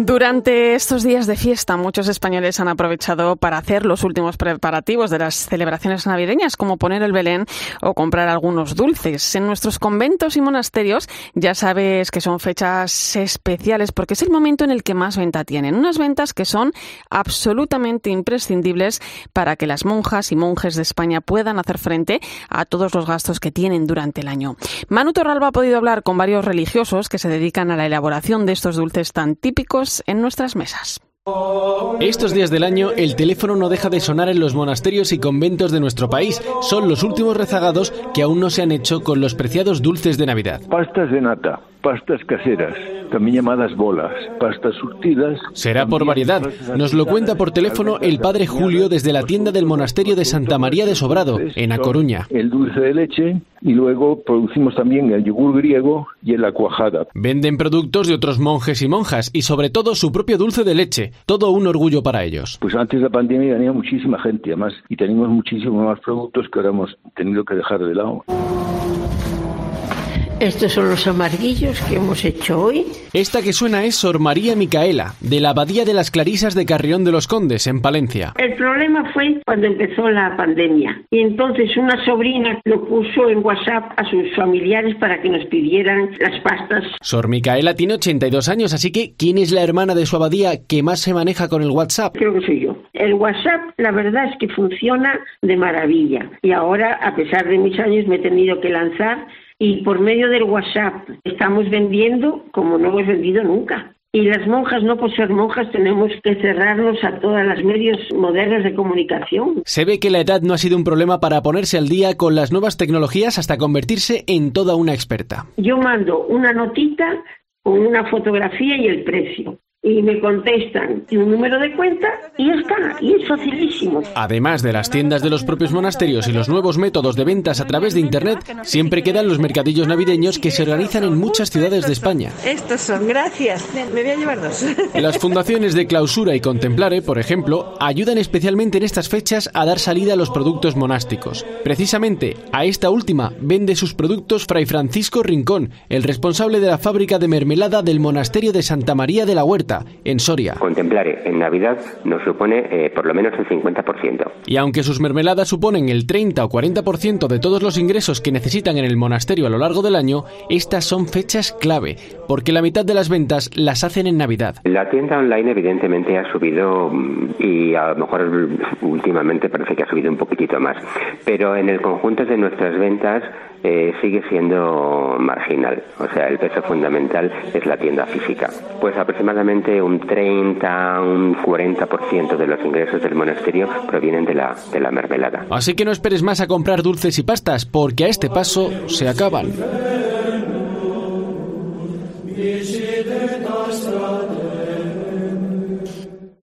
Durante estos días de fiesta, muchos españoles han aprovechado para hacer los últimos preparativos de las celebraciones navideñas, como poner el Belén o comprar algunos dulces. En nuestros conventos y monasterios ya sabes que son fechas especiales porque es el momento en el que más venta tienen. Unas ventas que son absolutamente imprescindibles para que las monjas y monjes de España puedan hacer frente a todos los gastos que tienen durante el año. Manu Torralba ha podido hablar con varios religiosos que se dedican a la elaboración de estos dulces tan típicos en nuestras mesas. Estos días del año el teléfono no deja de sonar en los monasterios y conventos de nuestro país. Son los últimos rezagados que aún no se han hecho con los preciados dulces de Navidad. Pastas de nata, pastas caseras, también llamadas bolas, pastas surtidas. Será por variedad. Nos lo cuenta por teléfono el padre Julio desde la tienda del monasterio de Santa María de Sobrado, en A Coruña. El dulce de leche y luego producimos también el yogur griego y la cuajada. Venden productos de otros monjes y monjas y sobre todo su propio dulce de leche. Todo un orgullo para ellos. Pues antes de la pandemia venía muchísima gente, además, y tenemos muchísimos más productos que ahora hemos tenido que dejar de lado. Estos son los amarguillos que hemos hecho hoy. Esta que suena es Sor María Micaela, de la Abadía de las Clarisas de Carrión de los Condes, en Palencia. El problema fue cuando empezó la pandemia. Y entonces una sobrina lo puso en WhatsApp a sus familiares para que nos pidieran las pastas. Sor Micaela tiene 82 años, así que ¿quién es la hermana de su abadía que más se maneja con el WhatsApp? Creo que soy yo. El WhatsApp, la verdad es que funciona de maravilla. Y ahora, a pesar de mis años, me he tenido que lanzar y por medio del WhatsApp estamos vendiendo como no hemos vendido nunca. Y las monjas, no por ser monjas, tenemos que cerrarnos a todos los medios modernos de comunicación. Se ve que la edad no ha sido un problema para ponerse al día con las nuevas tecnologías hasta convertirse en toda una experta. Yo mando una notita con una fotografía y el precio y me contestan un número de cuenta y está, y es facilísimo. Además de las tiendas de los propios monasterios y los nuevos métodos de ventas a través de Internet, siempre quedan los mercadillos navideños que se organizan en muchas ciudades de España. Estos son, gracias. Me voy a llevar dos. Las fundaciones de clausura y contemplare, por ejemplo, ayudan especialmente en estas fechas a dar salida a los productos monásticos. Precisamente a esta última vende sus productos Fray Francisco Rincón, el responsable de la fábrica de mermelada del monasterio de Santa María de la Huerta en Soria. Contemplar en Navidad nos supone eh, por lo menos el 50%. Y aunque sus mermeladas suponen el 30 o 40% de todos los ingresos que necesitan en el monasterio a lo largo del año, estas son fechas clave, porque la mitad de las ventas las hacen en Navidad. La tienda online evidentemente ha subido mm, y a lo mejor últimamente parece que ha subido un poquitito más, pero en el conjunto de nuestras ventas eh, sigue siendo marginal. O sea, el peso fundamental es la tienda física. Pues aproximadamente un 30, un 40% de los ingresos del monasterio provienen de la, de la mermelada. Así que no esperes más a comprar dulces y pastas, porque a este paso se acaban.